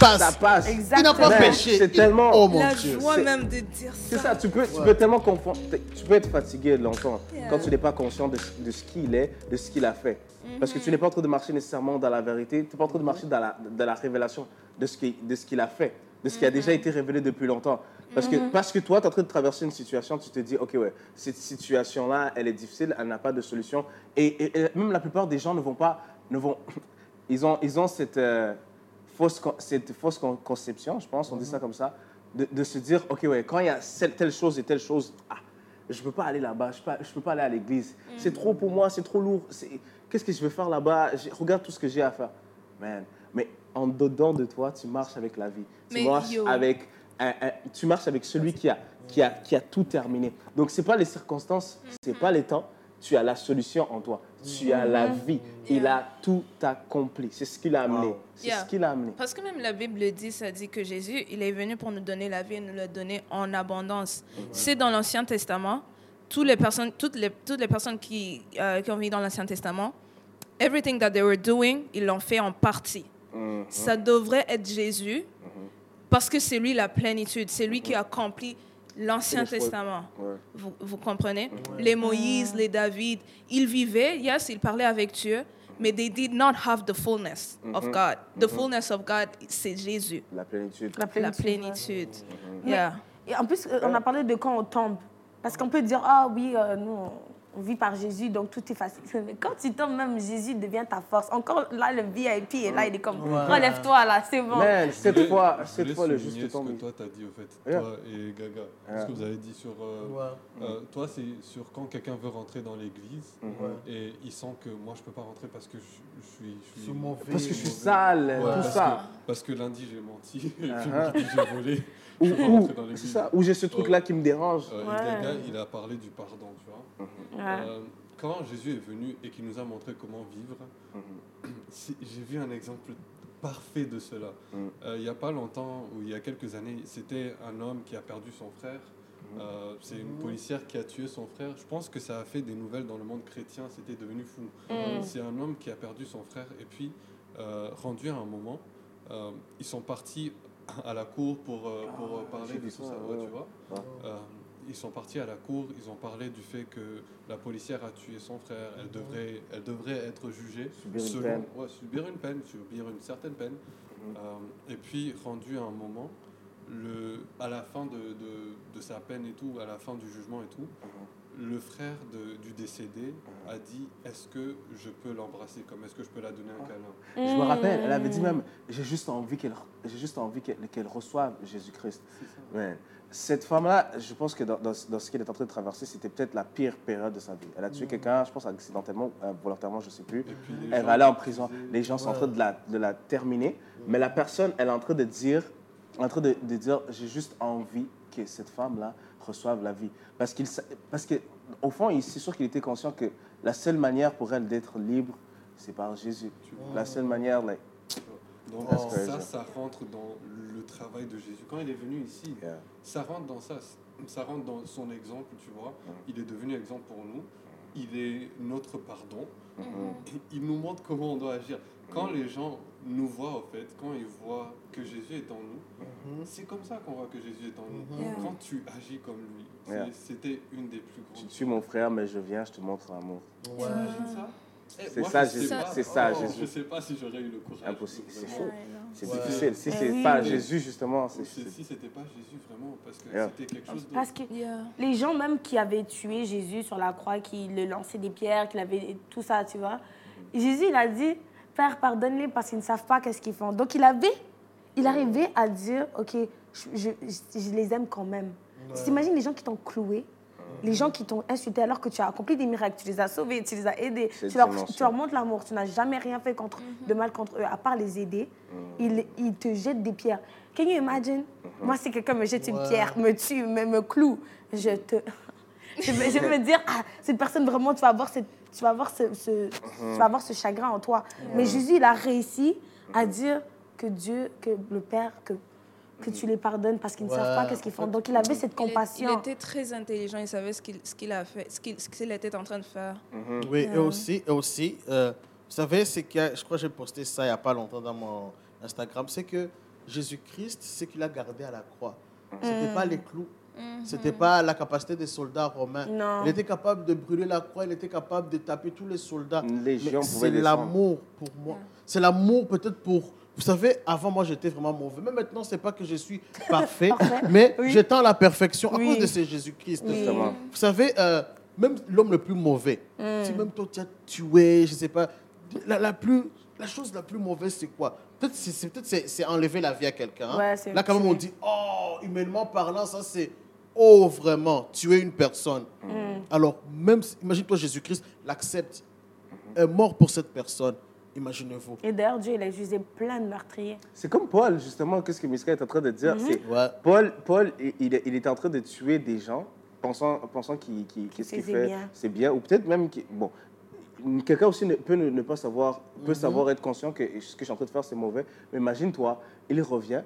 passe. Ça passe. Il n'a Exactement. pas péché. c'est tellement- Oh mon La Dieu. joie c'est- même de dire C'est ça. ça, tu peux, tu Ouais. peux tellement confondre, tu peux être fatigué longtemps Yeah. quand tu n'es pas conscient de, de ce qu'il est, de ce qu'il a fait. Parce que tu n'es pas en train de marcher nécessairement dans la vérité, tu n'es pas en train de marcher dans la, dans la révélation de ce qui- de ce qu'il a fait, de ce qui a déjà été révélé depuis longtemps. Parce que, parce que toi, tu es en train de traverser une situation, tu te dis, OK, ouais, cette situation-là, elle est difficile, elle n'a pas de solution. Et, et- et même la plupart des gens ne vont pas, ne vont, ils ont, ils ont cette, euh, fausse, cette fausse con- conception, je pense, on dit ça comme ça, de, de se dire, OK, ouais, quand il y a telle chose et telle chose, ah, je peux pas aller là-bas, je peux, pas- je peux pas aller à l'église. C'est trop pour moi, c'est trop lourd. Qu'est-ce que je vais faire là-bas? Regarde tout ce que j'ai à faire. Man, mais en dedans de toi, tu marches avec la vie. Tu marches yo. avec, un- un- tu marches avec celui qui a, qui a, qui a tout terminé. Donc c'est pas les circonstances, c'est pas les temps. Tu as la solution en toi. Tu as la vie. Il a tout accompli. C'est ce qu'il a amené. Wow. C'est Yeah. ce qu'il a amené. Parce que même la Bible le dit, ça dit que Jésus, il est venu pour nous donner la vie et nous la donner en abondance. C'est dans l'Ancien Testament. Toutes les personnes, toutes les, toutes les personnes qui, euh, qui ont vécu dans l'Ancien Testament, everything that they were doing, ils l'ont fait en partie. Mhm. Ça devrait être Jésus parce que c'est lui la plénitude, c'est lui qui a accompli l'Ancien. Testament. Ouais. Vous, vous comprenez? Les Moïse, les David, ils vivaient, yes, ils parlaient avec Dieu, mais they did not have the fullness of God. The fullness of God, c'est Jésus, La plénitude. La la plénitude. Mais- Yeah. Et en plus, on a parlé de quand on tombe. Parce qu'on peut dire, ah oui, euh, nous, on- vit par Jésus, donc tout est facile. Mais quand tu tombes, même Jésus devient ta force. Encore là, le VIP est là, il est comme, relève-toi là, c'est bon. Man, cette fois, cette fois, le juste ce que tombe. toi t'as dit au fait, Yeah. toi et Gaga. Yeah. Ce que vous avez dit sur. euh, Ouais. euh, toi, c'est sur quand quelqu'un veut rentrer dans l'église Mhm. et il sent que moi je peux pas rentrer parce que je, je suis. Je suis mauvais. Parce que je suis mauvais. sale, Ouais, tout parce ça. Que, parce que lundi j'ai menti, et puis Uh-huh. mardi j'ai volé. Ou, c'est ça, ou j'ai ce truc-là qui me dérange. Euh, Ouais. Gaga, il a parlé du pardon, tu vois. Ouais. Euh, quand Jésus est venu et qu'il nous a montré comment vivre, c'est- j'ai vu un exemple parfait de cela. Mhm. Euh, il n'y a pas longtemps, ou il y a quelques années, c'était un homme qui a perdu son frère. Euh, c'est une policière qui a tué son frère. Je pense que ça a fait des nouvelles dans le monde chrétien. C'était devenu fou. Mm. C'est un homme qui a perdu son frère. Et puis, euh, rendu à un moment, euh, ils sont partis à la cour pour, euh, pour euh, parler de tout ça, ça. ouais. ouais, tu vois. Ouais. Euh, ils sont partis à la cour, ils ont parlé du fait que la policière a tué son frère, elle devrait, elle devrait être jugée, Subir une selon- peine. ouais, subir une peine, subir une certaine peine. Mhm. Euh, et puis, rendu à un moment, le, à la fin de, de, de sa peine et tout, à la fin du jugement et tout, Mhm. Le frère de- du décédé a dit Est-ce que je peux l'embrasser Comme est-ce que je peux la donner un câlin? Je me rappelle, elle avait dit même, j'ai juste envie qu'elle, j'ai juste envie qu'elle, qu'elle reçoive Jésus-Christ. Cette femme-là, je pense que dans, dans- dans ce qu'elle est en train de traverser, c'était peut-être la pire période de sa vie. Elle a tué quelqu'un, je pense accidentellement, euh, volontairement, je ne sais plus. Elle va aller en prison. disaient- Les gens sont en train de la, de la terminer. Mais la personne, elle est en train de dire, en train de, de dire, j'ai juste envie que cette femme-là reçoive la vie. Parce qu'il, parce que au fond, il- c'est sûr qu'il était conscient que la seule manière pour elle d'être libre, c'est par Jésus. La seule manière, like, Donc ça, ça rentre dans le travail de Jésus. Quand il est venu ici, yeah. ça rentre dans ça. Ça rentre dans son exemple, tu vois. Il est devenu exemple pour nous. Il est notre pardon. Et il nous montre comment on doit agir. Quand les gens nous voient, au fait, quand ils voient que Jésus est en nous, c'est comme ça qu'on voit que Jésus est en nous. Yeah. Quand tu agis comme lui, c'était une des plus Tu grandes. tues mon frère, mais je viens, je te montre l'amour. T'imagines ça? Eh, C'est ça, je Jésus. C'est ça, Oh, Jésus. Je sais pas si j'aurais eu le courage. Impossible, c'est chaud. C'est Ouais. difficile. Si Eh c'est oui. pas Mais- Jésus, justement, c'est. Si, c'était pas Jésus, vraiment, parce que Yeah. c'était quelque chose de. Parce que Yeah. les gens même qui avaient tué Jésus sur la croix, qui le lançaient des pierres, qui avait tout ça, tu vois. Jésus, il a dit, Père, pardonne-les parce qu'ils ne savent pas qu'est-ce qu'ils font. Donc il avait, il arrivait à dire, ok, je, je- je les aime quand même. Tu t'imagines les gens qui t'ont cloué, les gens qui t'ont insulté alors que tu as accompli des miracles, tu les as sauvés, tu les as aidés, tu leur, tu leur montres l'amour, tu n'as jamais rien fait contre, de mal contre eux, à part les aider. Ils, ils te jettent des pierres. Can you imagine? Moi, si quelqu'un me jette une Ouais. pierre, me tue, me, me cloue, je te... je, vais, je vais me dire, ah, cette personne, vraiment, tu vas avoir, cette, tu vas avoir, ce, ce- tu vas avoir ce chagrin en toi. Mais Jésus, il a réussi à dire que Dieu, que le Père, que, que tu les pardonnes parce qu'ils ne savent pas qu'est-ce qu'ils font. Donc, il avait cette Il est- compassion. Il, était très intelligent, il savait ce qu'il ce qu'il a fait, ce qu'il ce qu'il était en train de faire. Oui, et aussi, et aussi euh, vous savez, c'est que je crois que j'ai posté ça il n'y a pas longtemps dans mon Instagram, c'est que Jésus-Christ, ce qu'il a gardé à la croix, c'était pas les clous. C'était pas la capacité des soldats romains. Non. Il était capable de brûler la croix, il était capable de taper tous les soldats. C'est l'amour pour moi. C'est l'amour peut-être pour. Vous savez, avant moi j'étais vraiment mauvais. Mais maintenant, c'est pas que je suis parfait, Parfait. mais Oui. j'étends la perfection à Oui. cause de ce Jésus-Christ. Oui. Vous savez, euh, même l'homme le plus mauvais, Mm. si même toi tu as tué, je sais pas, la, la plus, la chose la plus mauvaise c'est quoi? Peut-être c'est, enlever la vie à quelqu'un. hein. Ouais, c'est Là quand même on dit, oh, humainement parlant, ça c'est, oh vraiment, tuer une personne. Mm. Alors même, si- imagine-toi Jésus-Christ l'accepte, est mort pour cette personne. Imaginez-vous. Et d'ailleurs, Dieu, il a utilisé plein de meurtriers. C'est comme Paul, justement, qu'est-ce que Miska est en train de dire? C'est Ouais. Paul, Paul il, il- était en train de tuer des gens, pensant, pensant qu'il qu'il- qu'est-ce qu'il faisait fait, bien. c'est bien. Ou peut-être même, qu'il- bon, quelqu'un aussi ne, peut ne, ne pas savoir, peut savoir être conscient que ce que je suis en train de faire, c'est mauvais. Mais imagine-toi, il revient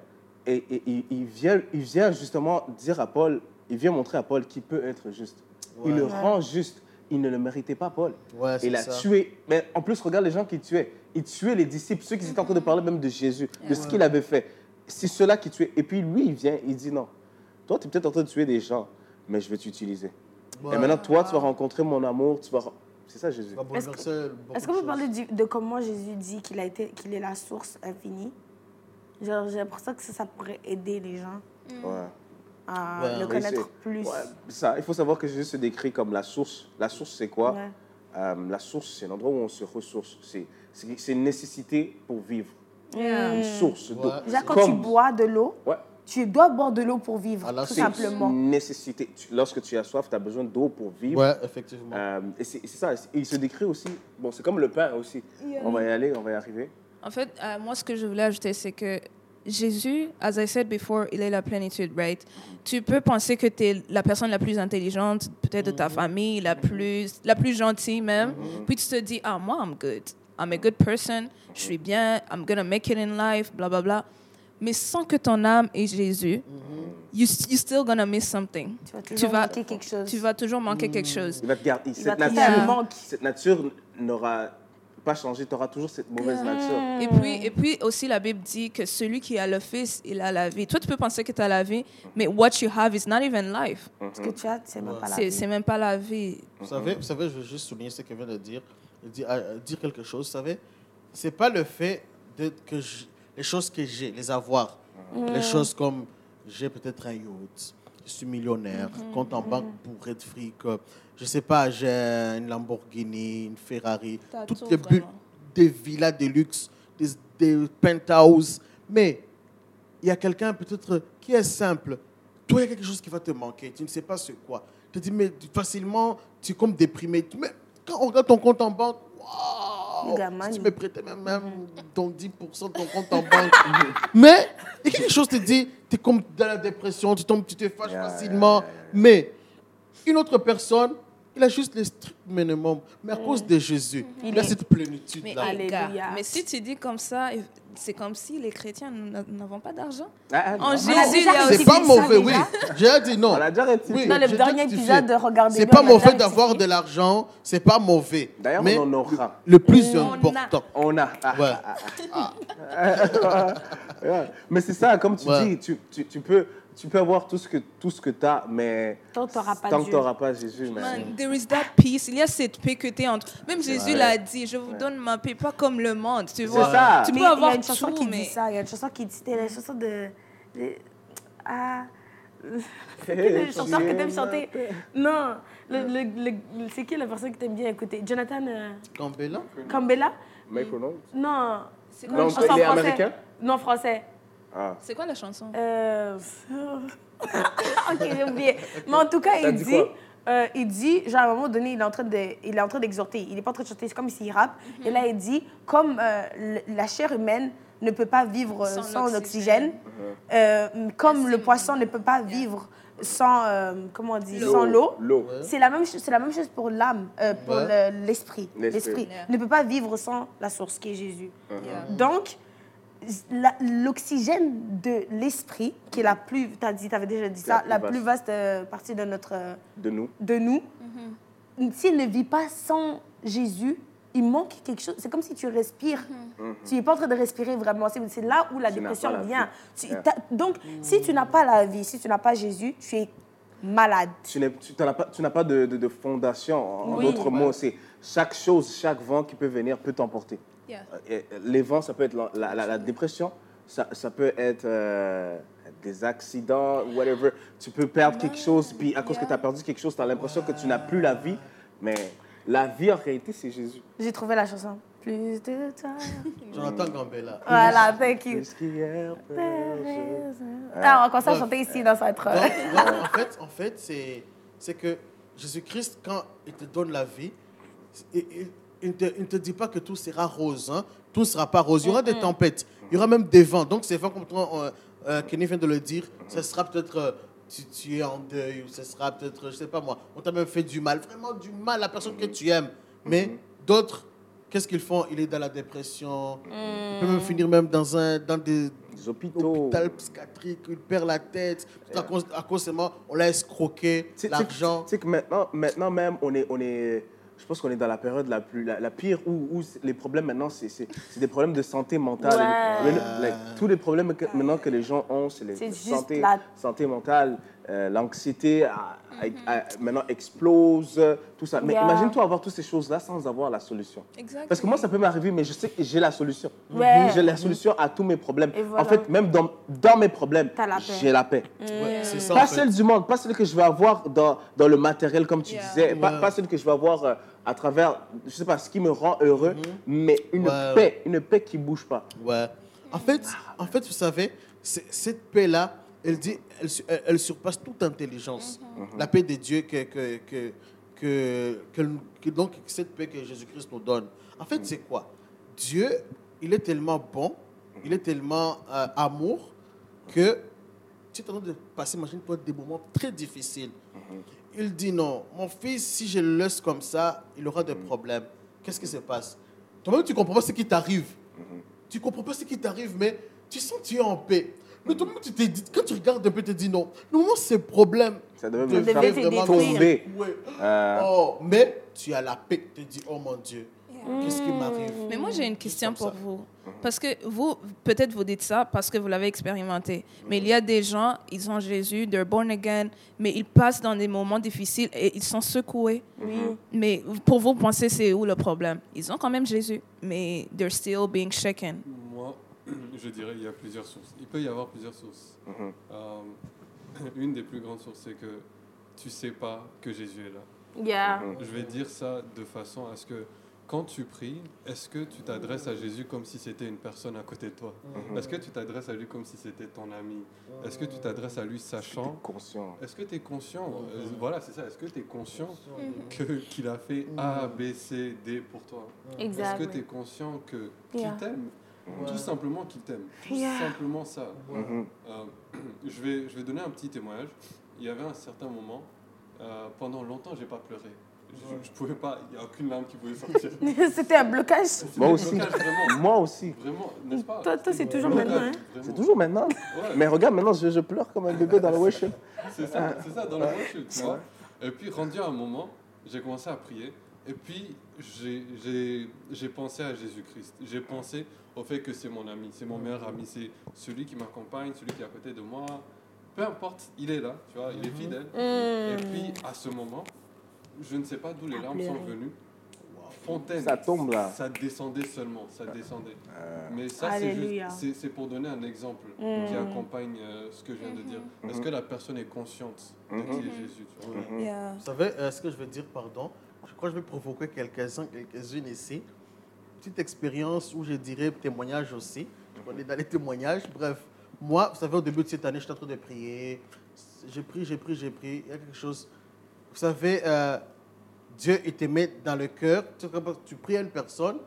et, et il, il vient, il vient justement dire à Paul, il vient montrer à Paul qu'il peut être juste. Il le Ouais. rend juste. Il ne le méritait pas, Paul. Ouais, il a ça. tué. Mais en plus, regarde les gens qu'il tuait. Il tuait les disciples, ceux qui étaient en train de parler même de Jésus, de ce qu'il avait fait. C'est ceux-là qui tuaient. Et puis lui, il vient, il dit non. Toi, tu es peut-être en train de tuer des gens, mais je vais t'utiliser. Ouais. Et maintenant, toi, tu vas rencontrer mon amour. Tu vas... C'est ça, Jésus. Est-ce de qu'on peut choses. parler du- de comment Jésus dit qu'il a été, qu'il est la source infinie? Genre, j'ai l'impression que ça, ça pourrait aider les gens Ouais. À Ouais. le Oui, connaître plus. Ouais, ça, il faut savoir que Jésus se décrit comme la source. La source, c'est quoi? Ouais. Euh, La source, c'est l'endroit où on se ressource. C'est c'est- c'est une nécessité pour vivre. Mm. Une source d'eau. Ouais. Déjà, quand Comme- tu bois de l'eau, Ouais. tu dois boire de l'eau pour vivre, tout c'est- simplement. une nécessité. Tu- Lorsque tu as soif, tu as besoin d'eau pour vivre. Ouais, effectivement. Euh, et c'est c'est ça. Et il se décrit aussi. Bon, c'est comme le pain aussi. On va y aller, on va y arriver. En fait, euh, moi, ce que je voulais ajouter, c'est que Jésus, as I said before, il est la plénitude, right? Tu peux penser que tu es la personne la plus intelligente, peut-être de ta famille, la plus, la plus gentille même. Puis tu te dis, ah, moi, I'm good. I'm a good person. Je suis bien. I'm gonna make it in life, bla, bla, bla. Mais sans que ton âme ait Jésus, you, you still gonna miss something. Tu vas toujours vas- manquer quelque chose. Tu vas toujours manquer quelque chose. Il va te garder. Il va Cette nature, cette nature n'aura pas changé. Tu auras toujours cette mauvaise nature. Et puis, et puis aussi, la Bible dit que celui qui a le Fils, il a la vie. Toi, tu peux penser que tu as la vie, mais what you have is not even life. Ce que tu as, c'est même pas la vie. c'est même pas la vie. Vous savez, vous savez, je veux juste souligner ce qu'il vient de dire, dire, euh, dire quelque chose. Vous savez, c'est pas le fait de, que je- les choses que j'ai, les avoir, les choses comme j'ai peut-être un yacht, je suis millionnaire, compte en banque pour être fric, euh, je sais pas, j'ai une Lamborghini, une Ferrari, toutes tout, les des villas de luxe, des, des penthouses, mais il y a quelqu'un peut-être qui est simple. Toi, il y a quelque chose qui va te manquer. Tu ne sais pas ce quoi. Tu te dis, mais facilement, tu es comme déprimé. Mais quand on regarde ton compte en banque, si tu me prêtais même, même ton 10% de ton compte en banque. mais il y a quelque chose qui te dit, tu es comme dans la dépression, tu tombes, tu te fâches Yeah, facilement. Mais une autre personne, il a juste le strict minimum. Mais à cause de Jésus, il, a est- cette plénitude-là. Mais, mais si tu dis comme ça, c'est comme si les chrétiens nous n'a- n'avons pas d'argent. Ah, ah, En. Jésus, a a. C'est aussi. pas mauvais, oui. J'ai dit non. On a déjà rectifié. Oui. Dans le dernier rectifié. épisode de Regardez C'est pas a mauvais d'avoir de l'argent, c'est pas mauvais. D'ailleurs, Mais on en aura. le plus On a. important. On a. Ah, Ouais. ah, ah. Ouais. Mais c'est ça, comme tu Ouais. dis, tu, tu, tu peux, tu peux avoir tout ce que, tout ce que tu as, mais Tant que pas tant tu n'auras pas Jésus. mais- Man, there is that peace. Il y a cette paix que t'es entre. Même Jésus l'a dit, je vous donne ma paix, pas comme le monde. Tu vois. ça. Tu Mais peux y avoir a une chanson qui mais dit ça. Il y a une chanson qui dit c'était la chanson de. de- ah. C'est qui Hey, le chanteur que t'aimes chanter Non. Le, le, le- c'est qui la personne que t'aimes bien écouter Jonathan euh, Gambella Campbella Mike Reynolds? Non. c'est quoi, Non, la Chanson il est français. américain? Non, français. Ah. c'est quoi la chanson? Euh... ok, j'ai oublié. Mais en tout cas, Ça il dit dit, quoi? Euh, il dit, genre à un moment donné, il est en train de, il est en train d'exhorter. Il n'est pas en train de chanter, c'est comme s'il rappe. Et là, il dit, comme euh, la chair humaine ne peut pas vivre euh, Sans sans, l'oxygène. oxygène, euh, comme le poisson ne peut pas vivre sans, euh, comment on dit, sans l'eau. C'est la même. C'est la même chose pour l'âme, euh, pour Ouais. l'esprit. L'esprit. L'esprit Yeah. ne peut pas vivre sans la source qui est Jésus. Yeah. Donc, l'oxygène de l'esprit, qui est la plus, tu as dit, avais déjà dit La ça, plus la vaste. plus vaste euh, partie de notre, euh, De nous. de nous, s'il ne vit pas sans Jésus, il manque quelque chose. C'est comme si tu respires. Tu n'es pas en train de respirer vraiment. C'est là où la Tu dépression la vient. Tu- Donc, si tu n'as pas la vie, si tu n'as pas Jésus, tu es malade. Tu n'as pas, tu n'as pas de, de- de fondation. En Oui. d'autres mots, c'est chaque chose, chaque vent qui peut venir peut t'emporter. Yeah. Euh, et Les vents, ça peut être la, la- la- la dépression, ça, ça peut être euh, des accidents, whatever. Tu peux perdre quelque chose, puis à cause que tu as perdu quelque chose, tu as l'impression que tu n'as plus la vie. Mais la vie, en réalité, c'est Jésus. J'ai trouvé la chanson. Plus de toi. Jonathan Gambella. Voilà, thank you. Plus qu'hier, Ah, on commence à chanter ici dans cette. Donc, en fait, en fait c'est, c'est que Jésus-Christ, quand il te donne la vie, il, il- il ne te, il ne te dit pas que tout sera rose. Hein? Tout ne sera pas rose. Il y aura des tempêtes. Il y aura même des vents. Donc, ces vents, comme toi, euh, euh, Kenny vient de le dire, ce sera peut-être. euh, tu, tu es en deuil, ou ce sera peut-être, je sais pas moi, on t'a même fait du mal, vraiment du mal à la personne que tu aimes. Mais d'autres, qu'est-ce qu'ils font? Il est dans la dépression. Il peut même finir même dans, un, dans des, Des hôpitaux. hôpital psychiatrique, il perd la tête. À cause, à cause seulement, on l'a escroqué, l'argent. Tu sais que maintenant, maintenant même, on est, on est, je pense qu'on est dans la période la, plus, la, la pire où, où les problèmes maintenant, c'est des problèmes de santé mentale. Ouais. Le- like, tous les problèmes que, maintenant que les gens ont, c'est juste santé, la- santé mentale. Euh, L'anxiété maintenant explose, tout ça. Mais Yeah. imagine-toi avoir toutes ces choses-là sans avoir la solution. Exactement. Parce que moi, ça peut m'arriver, mais je sais que j'ai la solution. Ouais. J'ai la solution à tous mes problèmes. Voilà. En fait, même dans, dans mes problèmes, T'as la paix. j'ai la paix. Ouais, en Pas fait. celle du monde, pas celle que je vais avoir dans, dans le matériel, comme tu Yeah. disais, pas, Ouais. pas celle que je vais avoir euh, à travers, je sais pas, ce qui me rend heureux, mais une. Ouais. paix, une paix qui bouge pas. Ouais. En fait, en fait, vous savez, cette paix-là, elle dit, elle, su- elle- elle surpasse toute intelligence. La paix de Dieu que, que, que, que, que- que- donc cette paix que Jésus-Christ nous donne. En fait, c'est quoi? Dieu, il est tellement bon, il est tellement euh, amour que tu es en train de passer, imagine-toi, des moments très difficiles. Il dit non, mon fils, si je le laisse comme ça, il aura des problèmes. Qu'est-ce qui se passe? Toi-même, tu ne comprends pas ce qui t'arrive. Tu ne comprends pas ce qui t'arrive, mais tu sens que tu es en paix. Mais toi-même, tu t'es dit, quand tu regardes un peu, tu te dis non, normalement, ces problèmes Ça devait Ça me devait faire te détruire. tomber. Ouais. Euh, Oh, mais tu as la paix. Tu te dis, oh mon Dieu, qu'est-ce qui m'arrive? Mais moi, j'ai une question pour ça. vous. Parce que vous, peut-être vous dites ça parce que vous l'avez expérimenté. Mais il y a des gens, ils ont Jésus, they're born again, mais ils passent dans des moments difficiles et ils sont secoués. Mais pour vous, pensez c'est où le problème? Ils ont quand même Jésus, mais they're still being shaken. Je dirais il y a plusieurs sources. Il peut y avoir plusieurs sources. Mhm. Euh, une des plus grandes sources, c'est que tu sais pas que Jésus est là. Yeah. Je vais dire ça de façon à ce que quand tu pries, est-ce que tu t'adresses à Jésus comme si c'était une personne à côté de toi? Est-ce que tu t'adresses à lui comme si c'était ton ami? Est-ce que tu t'adresses à lui sachant? conscient? Est-ce que tu es conscient? Euh, Voilà, c'est ça. Est-ce que tu es conscient que- qu'il a fait A, B, C, D pour toi? Est-ce que Exactly. tu es conscient que qu'il Yeah. t'aime Tout simplement qu'il t'aime. Tout Yeah. simplement ça. Mhm. Euh, je, vais, je vais donner un petit témoignage. Il y avait un certain moment, euh, pendant longtemps, j'ai pas pleuré. Je, je pouvais pas, il n'y a aucune larme qui pouvait sortir. C'était un blocage? C'était Moi un aussi. blocage, vraiment. Moi aussi. Vraiment, n'est-ce pas? Toi, toi c'est toujours Blocage, maintenant. Hein? C'est toujours maintenant. Ouais. Mais regarde, maintenant, je, je pleure comme un bébé dans le worship. C'est ça, c'est ça, dans le worship, tu vois. Et puis, rendu à un moment, j'ai commencé à prier. Et puis, j'ai- j'ai j'ai pensé à Jésus-Christ. J'ai pensé au fait que c'est mon ami, c'est mon meilleur ami, c'est celui qui m'accompagne, celui qui est à côté de moi. Peu importe, il est là, tu vois, il est fidèle. Et puis, à ce moment, je ne sais pas d'où les larmes sont venues. Fontaine. Ça tombe, là. Ça descendait seulement, ça descendait. Mais ça, c'est Alléluia. juste, c'est- c'est pour donner un exemple qui accompagne euh, ce que je viens de dire. Est-ce que la personne est consciente de qui est Jésus tu vois? Yeah. Vous savez euh, ce que je veux dire, pardon Je crois que je vais provoquer quelques-uns, quelques-unes ici. Petite expérience où je dirais témoignage aussi. On est dans les témoignages. Bref, moi, vous savez, au début de cette année, j'étais en train de prier. J'ai pris, j'ai pris, j'ai pris. Il y a quelque chose. Vous savez, euh, Dieu, il te met dans le cœur. Tu, tu pries à une personne.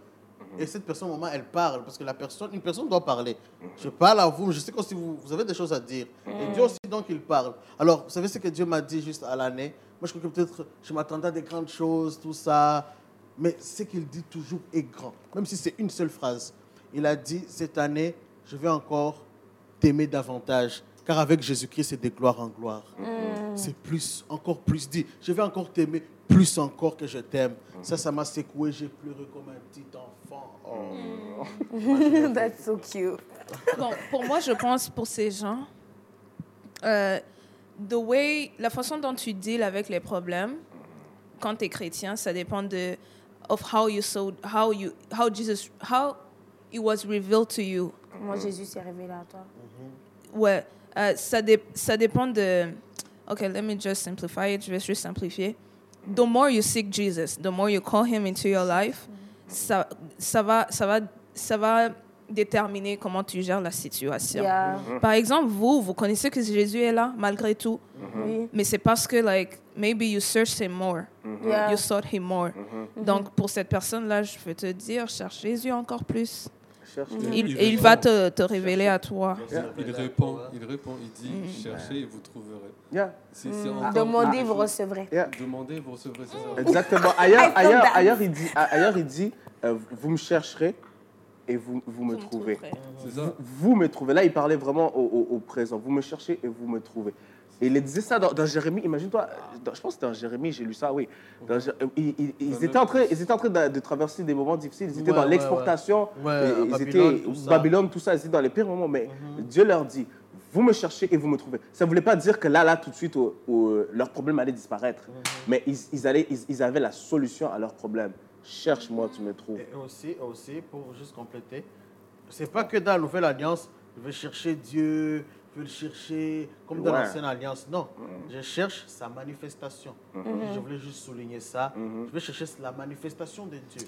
Et cette personne, au moment, elle parle. Parce que la personne, une personne doit parler. Je parle à vous, je sais que si vous, vous avez des choses à dire. Et Dieu aussi, donc, il parle. Alors, vous savez ce que Dieu m'a dit juste à l'année? Moi, je crois que peut-être je m'attendais à des grandes choses, tout ça. Mais ce qu'il dit toujours est grand. Même si c'est une seule phrase. Il a dit, cette année, je vais encore t'aimer davantage. car avec Jésus-Christ, c'est de gloire en gloire. Mm. C'est plus, encore plus dit. Je vais encore t'aimer plus encore que je t'aime. Ça, ça m'a secoué. J'ai pleuré comme un petit enfant. Oh. That's so cute. Bon, pour moi, je pense pour ces gens, euh, the way, la façon dont tu deals avec les problèmes quand tu es chrétien, ça dépend de of how you saw, how you, how Jesus, how it was revealed to you. Comment Jésus s'est révélé à toi. Ouais, euh, ça, dé- ça dépend de. Ok, let me just simplify it. Je vais juste simplifier. The more you seek Jesus, the more you call him into your life, ça, ça, va, ça, va, ça va déterminer comment tu gères la situation. Yeah. Par exemple, vous, vous connaissez que Jésus est là malgré tout, Oui. mais c'est parce que, like, maybe you searched him more, Yeah. you sought him more. Donc, pour cette personne-là, je veux te dire, cherche Jésus encore plus. Mm-hmm. Il, Il et il répond. va te, te révéler à toi. Il répond, il répond, il dit Mm. cherchez et vous trouverez. Yeah. Mm. Demandez, vous recevrez. Yeah. Demandez, vous recevrez, ça. Exactement. I Ailleurs, ailleurs, ailleurs, il dit, ailleurs, il dit euh, vous me chercherez et vous, vous me Vous me trouvez. trouverez. Vous me trouvez. Là, il parlait vraiment au, au- au présent. Vous me cherchez et vous me trouvez. Et il disait ça dans, dans Jérémie. Imagine-toi, dans- je pense que c'était dans Jérémie, j'ai lu ça, oui. Dans Jé- ils, ils- ils même étaient en train, ils étaient en train de, de traverser des moments difficiles. Ils étaient Ouais, dans ouais, l'exportation. ouais. Ils Babylone, étaient tout. Babylone, tout ça. Ils étaient dans les pires moments. Mais Dieu leur dit vous me cherchez et vous me trouvez. Ça ne voulait pas dire que là, là, tout de suite, au- au- leur problème allait disparaître. Mais ils, ils allaient, ils, ils avaient la solution à leur problème. Cherche-moi, tu me trouves. Et aussi, aussi, pour juste compléter, c'est pas que dans la Nouvelle Alliance, je vais chercher Dieu, je vais le chercher comme dans Ouais. l'Ancienne Alliance. Non, je cherche sa manifestation. Je voulais juste souligner ça. Je vais chercher la manifestation de Dieu.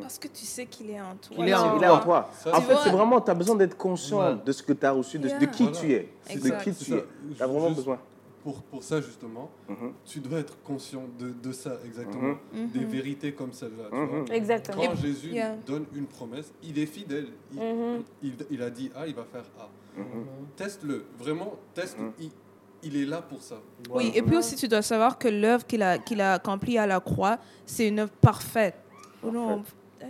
Parce que tu sais qu'il est en toi. Qu'il est en Il est en toi. Ça, en fait, c'est vraiment, tu as besoin d'être conscient Ouais. de ce que tu as reçu, de, qui Voilà. tu es. C'est De qui tu ça. es. Tu as vraiment Juste besoin. Pour, pour ça, justement, tu dois être conscient de, de ça, exactement. Des vérités comme celle-là. Exactement. Quand Jésus Yeah. donne une promesse, il est fidèle. Il, il, il a dit A, il va faire A. Mhm. Teste-le, vraiment, teste. Mhm. Il, il est là pour ça. Oui, et puis aussi, tu dois savoir que l'œuvre qu'il a, qu'il a accomplie à la croix, c'est une œuvre parfaite. Oh non, eh,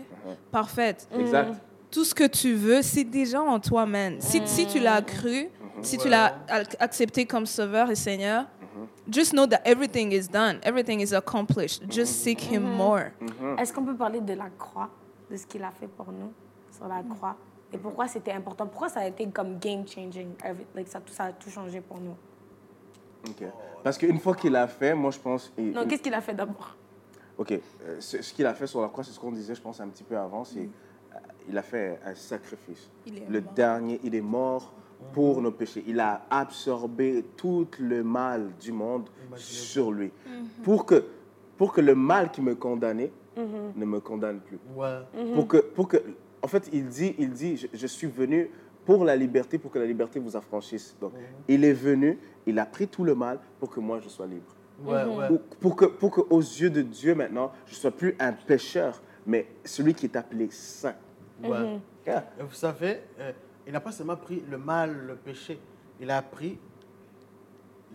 Parfaite. Exact. Tout ce que tu veux, c'est déjà en toi, man. Si, si tu l'as cru, si tu l'as ac- accepté comme sauveur et Seigneur, just know that everything is done. Everything is accomplished. Just seek Him more. Est-ce qu'on peut parler de la croix, de ce qu'il a fait pour nous sur la croix? Et pourquoi c'était important? Pourquoi ça a été comme game changing? Like ça, tout, ça a tout changé pour nous Ok. Parce qu'une fois qu'il a fait, moi je pense. il- Non, il- qu'est-ce qu'il a fait d'abord? Ok, euh, ce, ce qu'il a fait sur la croix, c'est ce qu'on disait, je pense, un petit peu avant. C'est, euh, il a fait un sacrifice. Il est le mort. dernier, il est mort pour nos péchés. Il a absorbé tout le mal du monde sur lui. Pour, que, pour que le mal qui me condamnait ne me condamne plus. Ouais. Pour que, pour que, en fait, il dit, il dit je, je suis venu pour la liberté, pour que la liberté vous affranchisse. Donc, il est venu, il a pris tout le mal pour que moi je sois libre. Ouais, ouais. Pour, pour que, pour que, aux yeux de Dieu maintenant, je ne sois plus un pécheur, mais celui qui est appelé saint. ouais. Yeah. Et vous savez, euh, il n'a pas seulement pris le mal, le péché, il a pris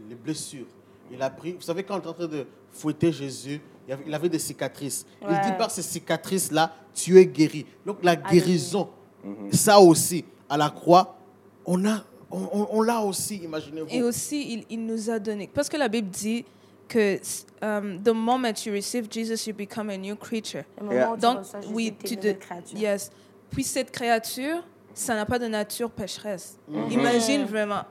les blessures. Il a pris, vous savez, quand on est en train de fouetter Jésus, il avait, il avait des cicatrices. Il dit par ces cicatrices-là, tu es guéri. Donc la guérison, ça aussi, à la croix, on a, on, on- on l'a aussi, imaginez-vous. Et aussi, il, il nous a donné. Parce que la Bible dit que um, the moment you receive Jesus, you become a new creature. Yeah. Donc, oui, tu une te. nouvelle créature. Yes. Puis cette créature, ça n'a pas de nature pécheresse. Imagine vraiment.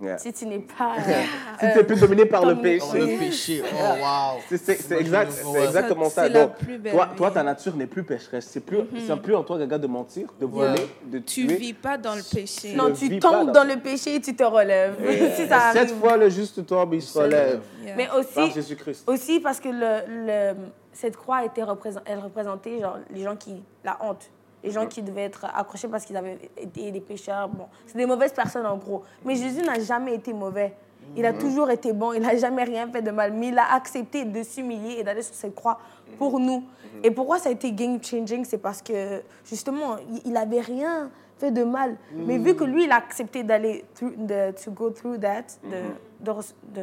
Yeah. Si tu n'es pas... Si tu n'es plus dominé par le Oh, péché. le péché, oh wow. C'est- exact, Imaginez-vous, c'est exactement Ça, Donc, toi, toi, ta nature n'est plus pécheresse. C'est plus, c'est plus en toi, Gaga, de mentir, de Yeah. voler, de Tu tuer. vis pas dans le péché. Non, tu tombes dans- dans le péché et tu te relèves. arrive. fois le juste tombe, il se relève. Yeah. Mais Par aussi, Jésus-Christ. aussi parce que le, le- cette croix était représent- elle représentait genre, les gens qui... La honte. Les gens qui devaient être accrochés parce qu'ils avaient été des pécheurs. Bon, c'est des mauvaises personnes en gros. Mais Jésus n'a jamais été mauvais. Il a toujours été bon. Il n'a jamais rien fait de mal. Mais il a accepté de s'humilier et d'aller sur cette croix pour nous. Et pourquoi ça a été game changing C'est parce que justement, il- n'avait rien fait de mal. Mais vu que lui, il a accepté d'aller to go through that, de, de, re- de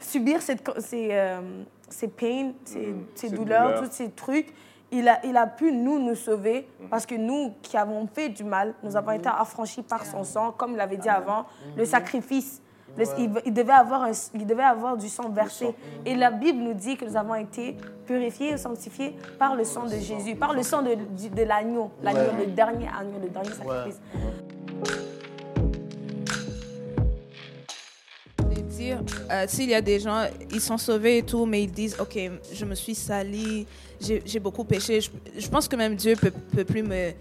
subir cette, ces, euh, ces pains, ces, douleurs, douleurs. tous ces trucs, il a, il a pu nous, nous sauver parce que nous qui avons fait du mal, nous avons été affranchis par son sang, comme il avait dit avant, le sacrifice. Le- il, il devait avoir un- il devait avoir du sang versé. Et la Bible nous dit que nous avons été purifiés et sanctifiés par le sang de Jésus, par le sang de, l'agneau, l'agneau, le dernier agneau, le dernier sacrifice. Dire, euh, s'il y a des gens, ils sont sauvés et tout, mais ils disent, OK, je me suis sali, j'ai beaucoup péché. Je, je pense que même Dieu peut, peut plus me,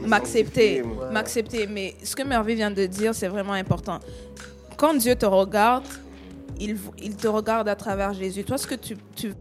M'accepter. m'accepter. Mais ce que Merveille vient de dire, c'est vraiment important. Quand Dieu te regarde, il, il te regarde à travers Jésus. Toi, ce que tu, tu